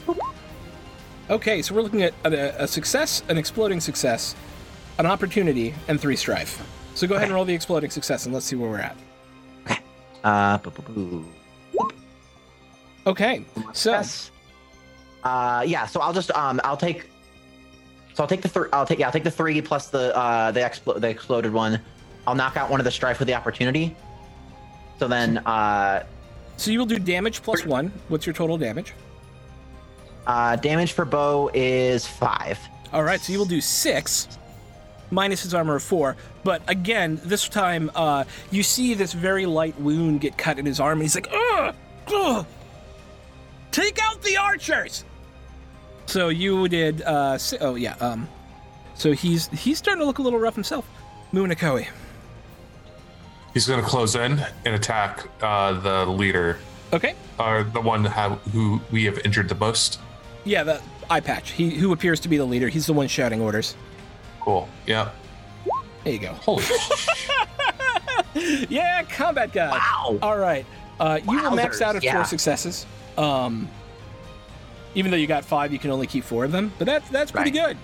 Okay, so we're looking at a, a success, an exploding success, an opportunity, and three strife. So go ahead and roll the exploding success and let's see where we're at. uh, boo, boo, boo. Okay, so Yes. Uh, yeah. So I'll just um, I'll take. So I'll take the three. I'll take yeah. I'll take the three plus the uh the expl- the exploded one. I'll knock out one of the strife with the opportunity. So then uh, so you will do damage plus one. What's your total damage? uh, damage for bow is five. All right, so you will do six minus his armor of four. But again, this time uh, you see this very light wound get cut in his arm, and he's like, ugh, ugh, take out the archers. So you did. Uh, si- oh yeah. Um, so he's he's starting to look a little rough himself. Munakoi. He's going to close in and attack uh, the leader, Okay. or the one have, who we have injured the most. Yeah, the eye patch. He who appears to be the leader. He's the one shouting orders. Cool. Yeah. There you go. Holy. sh- yeah, combat guy. Wow. All right. Uh, you will max out at yeah. four successes. Um, even though you got five, you can only keep four of them. But that's that's pretty Right. good.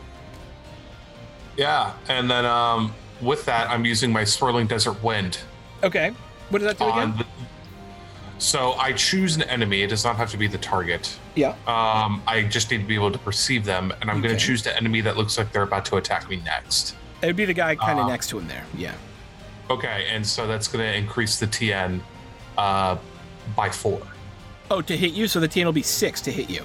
yeah. And then um, with that, I'm using my swirling desert wind. Okay. What does that do again? the- so I choose an enemy. It does not have to be the target. Yeah. Um, I just need to be able to perceive them, and I'm going to choose the enemy that looks like they're about to attack me next. It would be the guy kind of Uh, next to him there. Yeah. Okay, and so that's going to increase the TN uh, by four. Oh, to hit you, so the TN will be six to hit you.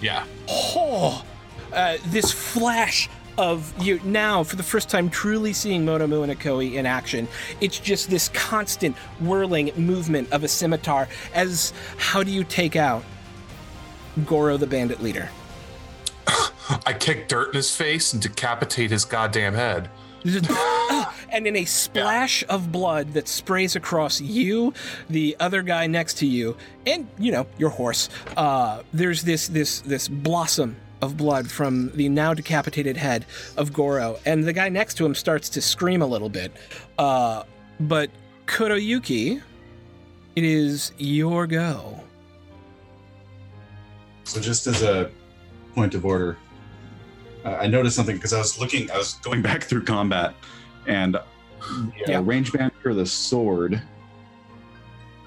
Yeah. Oh, uh, this flash of you now for the first time truly seeing Motomu and Akoi in action. It's just this constant whirling movement of a scimitar. As how do you take out Goro the bandit leader? I kick dirt in his face and decapitate his goddamn head. and in a splash of blood that sprays across you, the other guy next to you, and you know your horse, uh, there's this this this blossom of blood from the now decapitated head of Goro, and the guy next to him starts to scream a little bit. Uh, but Kuroyuki, it is your go. So just as a point of order, uh, I noticed something because I was looking, I was going back through combat, and the uh, range band for the sword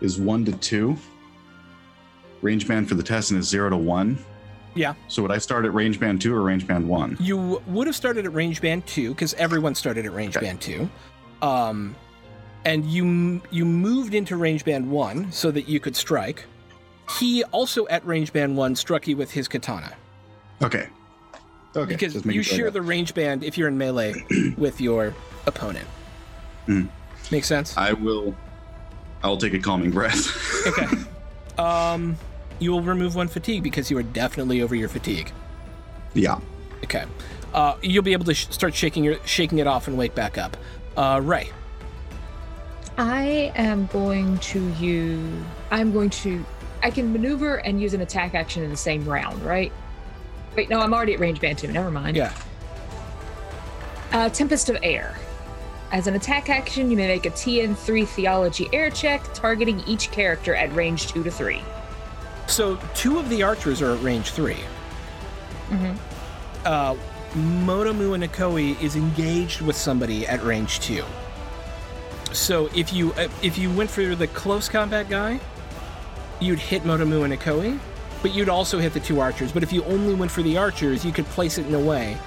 is one to two. Range band for the tessen is zero to one. Yeah. So would I start at range band two or range band one? You would have started at range band two because everyone started at range Okay. band two, um, and you you moved into range band one so that you could strike. He also at range band one struck you with his katana Okay. Okay. because you sure share the range band if you're in melee with your opponent. Mhm. Make sense? I will. I will take a calming breath. Okay. um, you will remove one fatigue because you are definitely over your fatigue. yeah. Okay. Uh, you'll be able to sh- start shaking your shaking it off and wake back up. Uh, Rei. I am going to use. I'm going to. I can maneuver and use an attack action in the same round, right? Wait, no, I'm already at range band two. Never mind. Yeah. Uh, Tempest of Air. As an attack action, you may make a TN3 Theology air check, targeting each character at range two to three. So two of the archers are at range 3 Mm-hmm. Uh, Motomu and Nikoi is engaged with somebody at range two. So if you uh, if you went for the close combat guy, you'd hit Motomu and Nikoi, but you'd also hit the two archers. But if you only went for the archers, you could place it in a way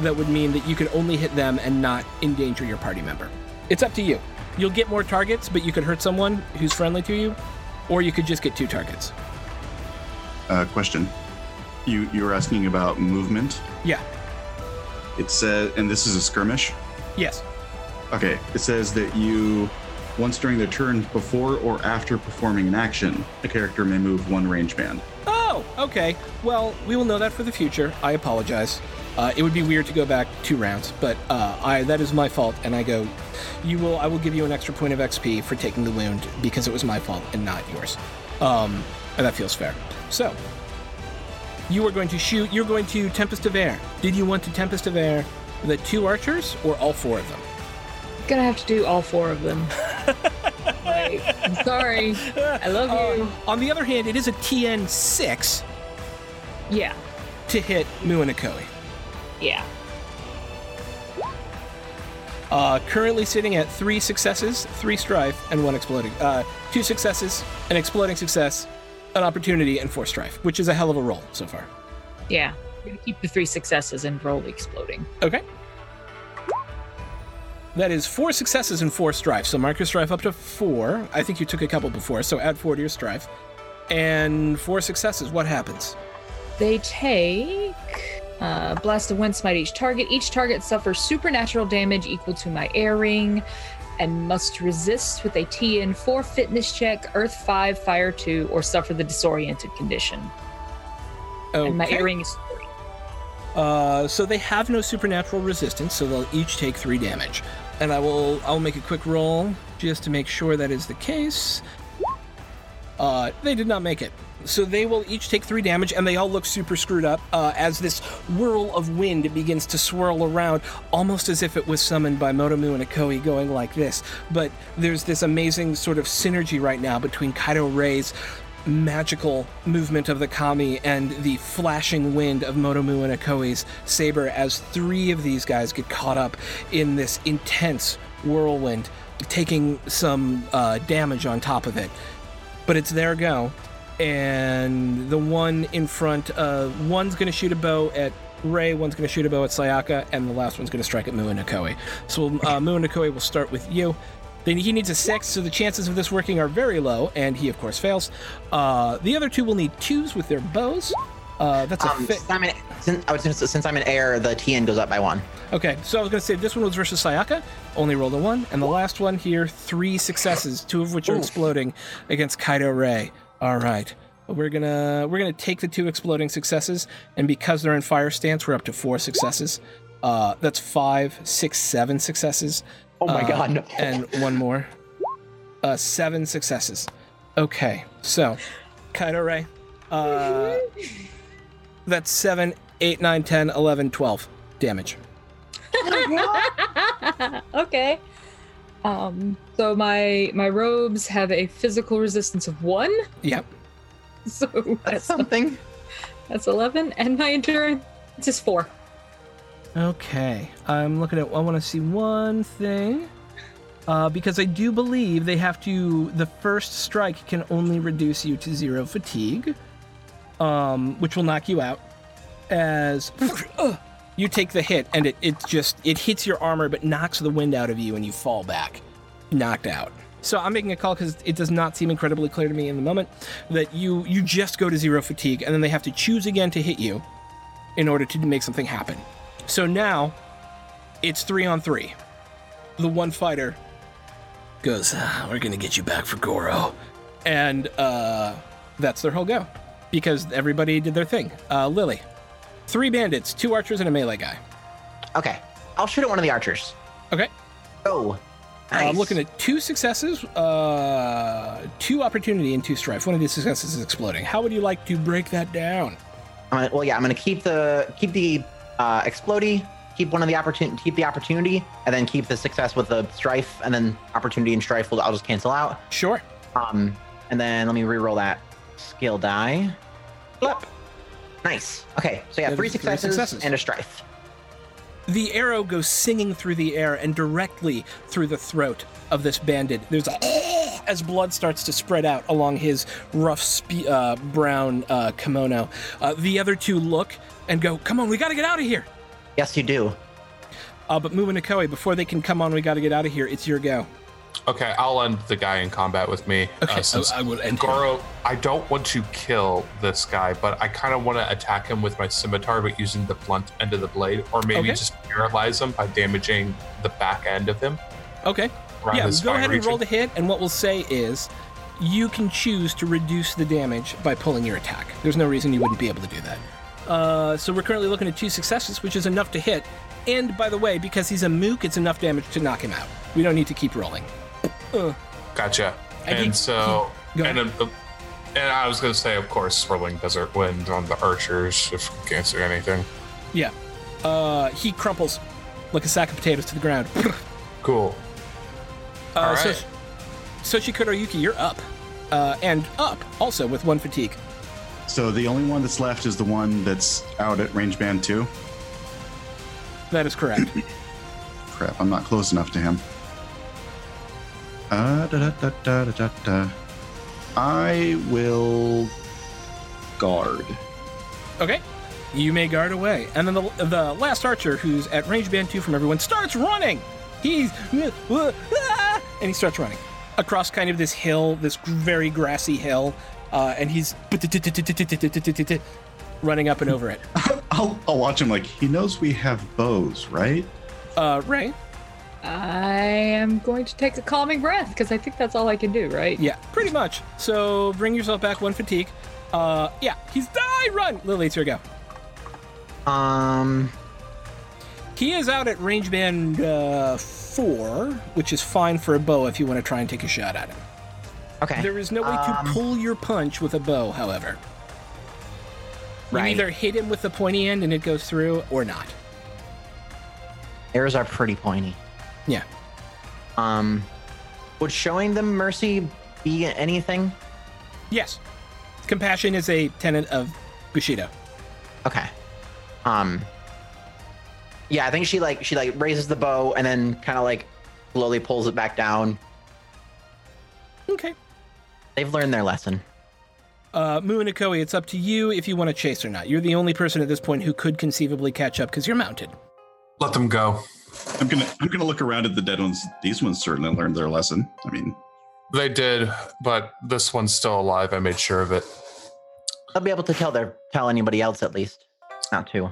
that would mean that you could only hit them and not endanger your party member. It's up to you. You'll get more targets, but you could hurt someone who's friendly to you, or you could just get two targets. Uh, question. You you were asking about movement. Yeah. It says, and this is a skirmish. Yes. Okay. It says that you, once during their turn before or after performing an action, a character may move one range band. Okay. Well, we will know that for the future. I apologize. Uh, it would be weird to go back two rounds, but uh, I that is my fault, and I go. You will. I will give you an extra point of XP for taking the wound because it was my fault and not yours. Um, and that feels fair. So, you are going to shoot. You're going to Tempest of Air. Did you want to Tempest of Air the two archers or all four of them? Gonna have to do all four of them. Like, I'm sorry. I love you. Uh, on the other hand, it is a TN six yeah. to hit Mu and Akoi. Yeah. Uh, currently sitting at three successes, three strife, and one exploding. Uh, two successes, an exploding success, an opportunity, and four strife, which is a hell of a roll so far. Yeah. We're gonna keep the three successes and roll the exploding. Okay. That is four successes and four strife. So mark your strife up to four. I think you took a couple before, so add four to your strife. And four successes. What happens? They take uh, blast of wind smite each target. Each target suffers supernatural damage equal to my air ring, and must resist with a TN four fitness check, Earth five, Fire two, or suffer the disoriented condition. Okay. And my air ring is three. Uh, so they have no supernatural resistance, so they'll each take three damage. And I will I'll make a quick roll just to make sure that is the case. Uh, they did not make it. So they will each take three damage, and they all look super screwed up uh, as this whirl of wind begins to swirl around, almost as if it was summoned by Motomu and Akoi going like this. But there's this amazing sort of synergy right now between Kaito Rei's magical movement of the kami and the flashing wind of Motomu and Akoi's saber as three of these guys get caught up in this intense whirlwind, taking some uh, damage on top of it. But it's their go, and the one in front, uh, one's going to shoot a bow at Rei, one's going to shoot a bow at Sayaka, and the last one's going to strike at Mu and Akoi. So uh, Mu and Akoi will start with you. Then he needs a six, so the chances of this working are very low, and he of course fails. Uh, the other two will need twos with their bows. Uh, that's a Um, fit. since, I'm in, since, I was gonna since I'm in air, the TN goes up by one. Okay, so I was going to say this one was versus Sayaka, only rolled a one, and the last one here, three successes, two of which are exploding against Kaito Rei. All right, we're gonna we're gonna take the two exploding successes, and because they're in fire stance, we're up to four successes. Uh, that's five, six, seven successes. Oh my Uh, god, no. and one more. Uh, seven successes. Okay, so Kaito Rei. Uh, that's seven, eight, nine, 10, 11, 12 damage. okay. Um. So my my robes have a physical resistance of one. Yep. So That's that's something. that's eleven, and my endurance is four. Okay. I'm looking at. I want to see one thing. Uh, because I do believe they have to. The first strike can only reduce you to zero fatigue, um, which will knock you out. As you take the hit, and it, it just it hits your armor, but knocks the wind out of you, and you fall back, knocked out. So I'm making a call because it does not seem incredibly clear to me in the moment that you you just go to zero fatigue, and then they have to choose again to hit you in order to make something happen. So now it's three on three. The one fighter goes, "Ah, We're to get you back for Goro. And uh, that's their whole go because everybody did their thing. Uh, Lily, three bandits, two archers, and a melee guy. Okay, I'll shoot at one of the archers. Okay. Oh, Uh, I'm looking at two successes, uh, two opportunity, and two strife. One of these successes is exploding. How would you like to break that down? I'm gonna, well, yeah, I'm gonna keep the keep the uh, explodey, keep one of the opportunity, keep the opportunity, and then keep the success with the strife, and then opportunity and strife will I'll just cancel out. Sure. Um, and then let me re-roll that skill die. Flip. Nice. Okay, so yeah, three is three successes, successes. and a strife. The arrow goes singing through the air and directly through the throat of this bandit. There's a as blood starts to spread out along his rough spe- uh, brown uh, kimono. Uh, the other two look and go, "Come on, we got to get out of here." Yes, you do. Uh, but Mumu Nakoi, before they can come on, we got to get out of here. It's your go. Okay, I'll end the guy in combat with me. Okay, uh, since I, I will end. Goro, I don't want to kill this guy, but I kind of want to attack him with my scimitar, but using the blunt end of the blade, or maybe Okay. just paralyze him by damaging the back end of him. Okay. yeah, go ahead and region. roll the hit, and what we'll say is you can choose to reduce the damage by pulling your attack. There's no reason you wouldn't be able to do that. Uh, so we're currently looking at two successes, which is enough to hit. And by the way, because he's a mook, it's enough damage to knock him out. We don't need to keep rolling. Uh, Gotcha. I And think so, he- go and, uh, and I was going to say, of course, swirling desert wind on the archers if we can't see anything. yeah. Uh, he crumples like a sack of potatoes to the ground. Cool. Uh, All so, right. so Yuki, you're up. Uh, and up also with one fatigue. So the only one that's left is the one that's out at range band two. That is correct. Crap, I'm not close enough to him. Uh, da, da, da, da, da, da. I will guard. Okay. You may guard away. And then the, the last archer, who's at range band two from everyone, starts running. He's. ah, And he starts running across kind of this hill, this very grassy hill. Uh, and he's running up and over it. I'll, I'll watch him like he knows we have bows, right? Uh, Rei, I am going to take a calming breath because I think that's all I can do, right? yeah, pretty much. So bring yourself back one fatigue. Uh, yeah, he's die, run. Lily, it's your go. Um, He is out at range band uh, four, which is fine for a bow if you want to try and take a shot at him. okay. There is no way to Um, pull your punch with a bow, however. You Right. either hit him with the pointy end and it goes through, or not. Arrows are pretty pointy. Yeah. Um, would showing them mercy be anything? Yes. Compassion is a tenet of Bushido. Okay. Um. Yeah, I think she like she like raises the bow and then kind of like slowly pulls it back down. Okay. They've learned their lesson. Uh, Mu and Akoi, it's up to you if you want to chase or not. You're the only person at this point who could conceivably catch up because you're mounted. Let them go. I'm gonna I'm gonna look around at the dead ones. These ones certainly learned their lesson. I mean, They did, but this one's still alive. I made sure of it. They'll be able to tell their tell anybody else at least. Not two.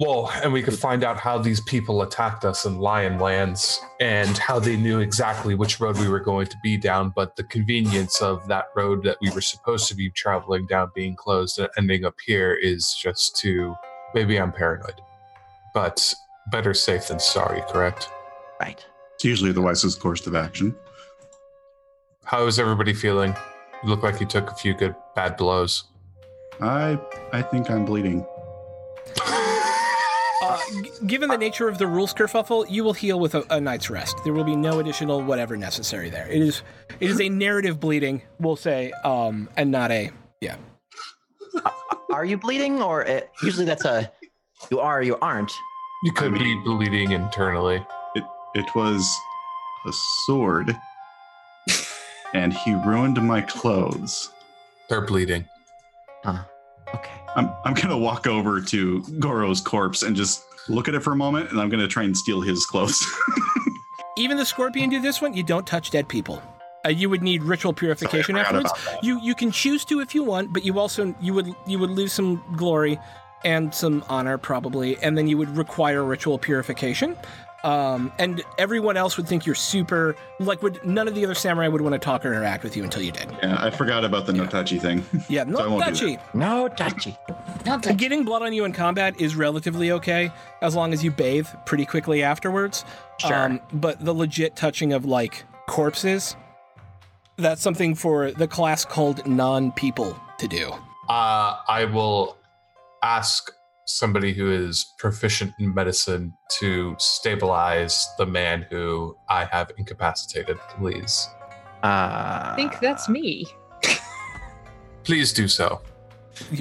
Well, and we could find out how these people attacked us in Lion Lands and how they knew exactly which road we were going to be down, but the convenience of that road that we were supposed to be traveling down being closed and ending up here is just too. Maybe I'm paranoid. But better safe than sorry, correct? Right. it's usually the wisest course of action. How is everybody feeling? You look like you took a few good bad blows. I I think I'm bleeding. Uh, g- given the nature of the rules kerfuffle, you will heal with a, a night's rest. There will be no additional whatever necessary there. It is it is a narrative bleeding, we'll say, um, and not a yeah. Are you bleeding, or it, usually that's a you are, you aren't. You could I be bleeding internally. It it was a sword, and he ruined my clothes. They're bleeding. Huh. Okay. I'm I'm gonna walk over to Goro's corpse and just look at it for a moment, and I'm gonna try and steal his clothes. Even the scorpion do this one. You don't touch dead people. Uh, you would need ritual purification Sorry, afterwards. You you can choose to if you want, but you also you would you would lose some glory and some honor probably, and then you would require ritual purification. Um, and everyone else would think you're super like would none of the other samurai would want to talk or interact with you until you did. yeah, I forgot about the Yeah. no touchy thing. Yeah, I not won't do touchy. No touchy. Getting blood on you in combat is relatively okay as long as you bathe pretty quickly afterwards. Sure. Um, but the legit touching of like corpses, that's something for the class called non people to do. Uh, I will ask somebody who is proficient in medicine to stabilize the man who I have incapacitated, please. Uh, I think that's me. Please do so.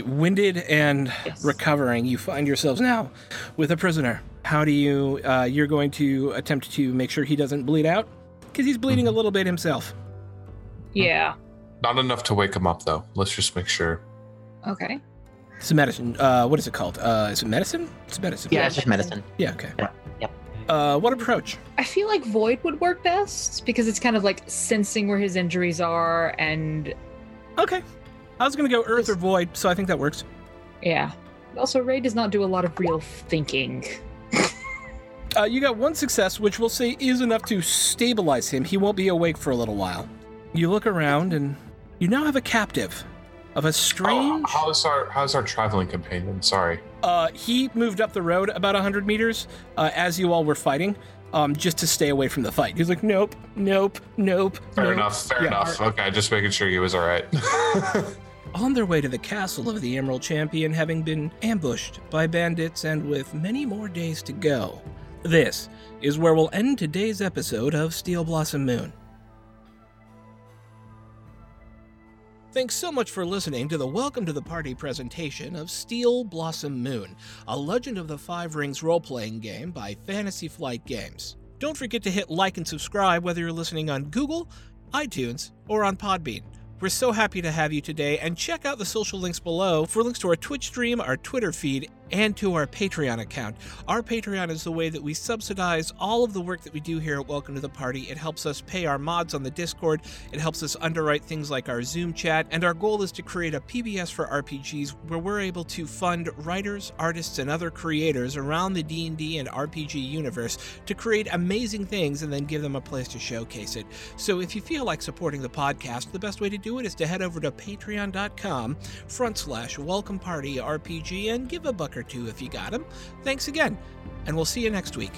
Winded and Yes. recovering, you find yourselves now with a prisoner. How do you? Uh, you're going to attempt to make sure he doesn't bleed out because he's bleeding a little bit himself. Yeah. Not enough to wake him up, though. Let's just make sure. Okay. It's a medicine. Uh, what is it called? Uh, is it medicine? It's medicine. Yeah, it's just medicine. Yeah. Okay. Yep, yep. Uh, what approach? I feel like Void would work best because it's kind of like sensing where his injuries are and Okay. I was gonna go Earth or Void, so I think that works. yeah. Also, Rei does not do a lot of real thinking. Uh, you got one success, which we'll say is enough to stabilize him. He won't be awake for a little while. You look around, and you now have a captive of a Oh, strange. how's our how's our traveling companion? Sorry. Uh, he moved up the road about 100 meters uh, as you all were fighting, um, just to stay away from the fight. He's like, nope, nope, nope. Fair nope." enough. Fair Yeah. enough. Okay, just making sure he was all right. On their way to the castle of the Emerald Champion, having been ambushed by bandits and with many more days to go. This is where we'll end today's episode of Steel Blossom Moon. Thanks so much for listening to the Welcome to the Party presentation of Steel Blossom Moon, a Legend of the Five Rings role playing game by Fantasy Flight Games. Don't forget to hit like and subscribe whether you're listening on Google, iTunes, or on Podbean. We're so happy to have you today, and check out the social links below for links to our Twitch stream, our Twitter feed, and to our Patreon account. Our Patreon is the way that we subsidize all of the work that we do here at Welcome to the Party. It helps us pay our mods on the Discord, it helps us underwrite things like our Zoom chat, and our goal is to create a PBS for RPGs where we're able to fund writers, artists, and other creators around the D&D and RPG universe to create amazing things and then give them a place to showcase it. So if you feel like supporting the podcast, the best way to do it is to head over to patreon.com front slash welcome party RPG and give a buck or two if you got them. Thanks again, and we'll see you next week.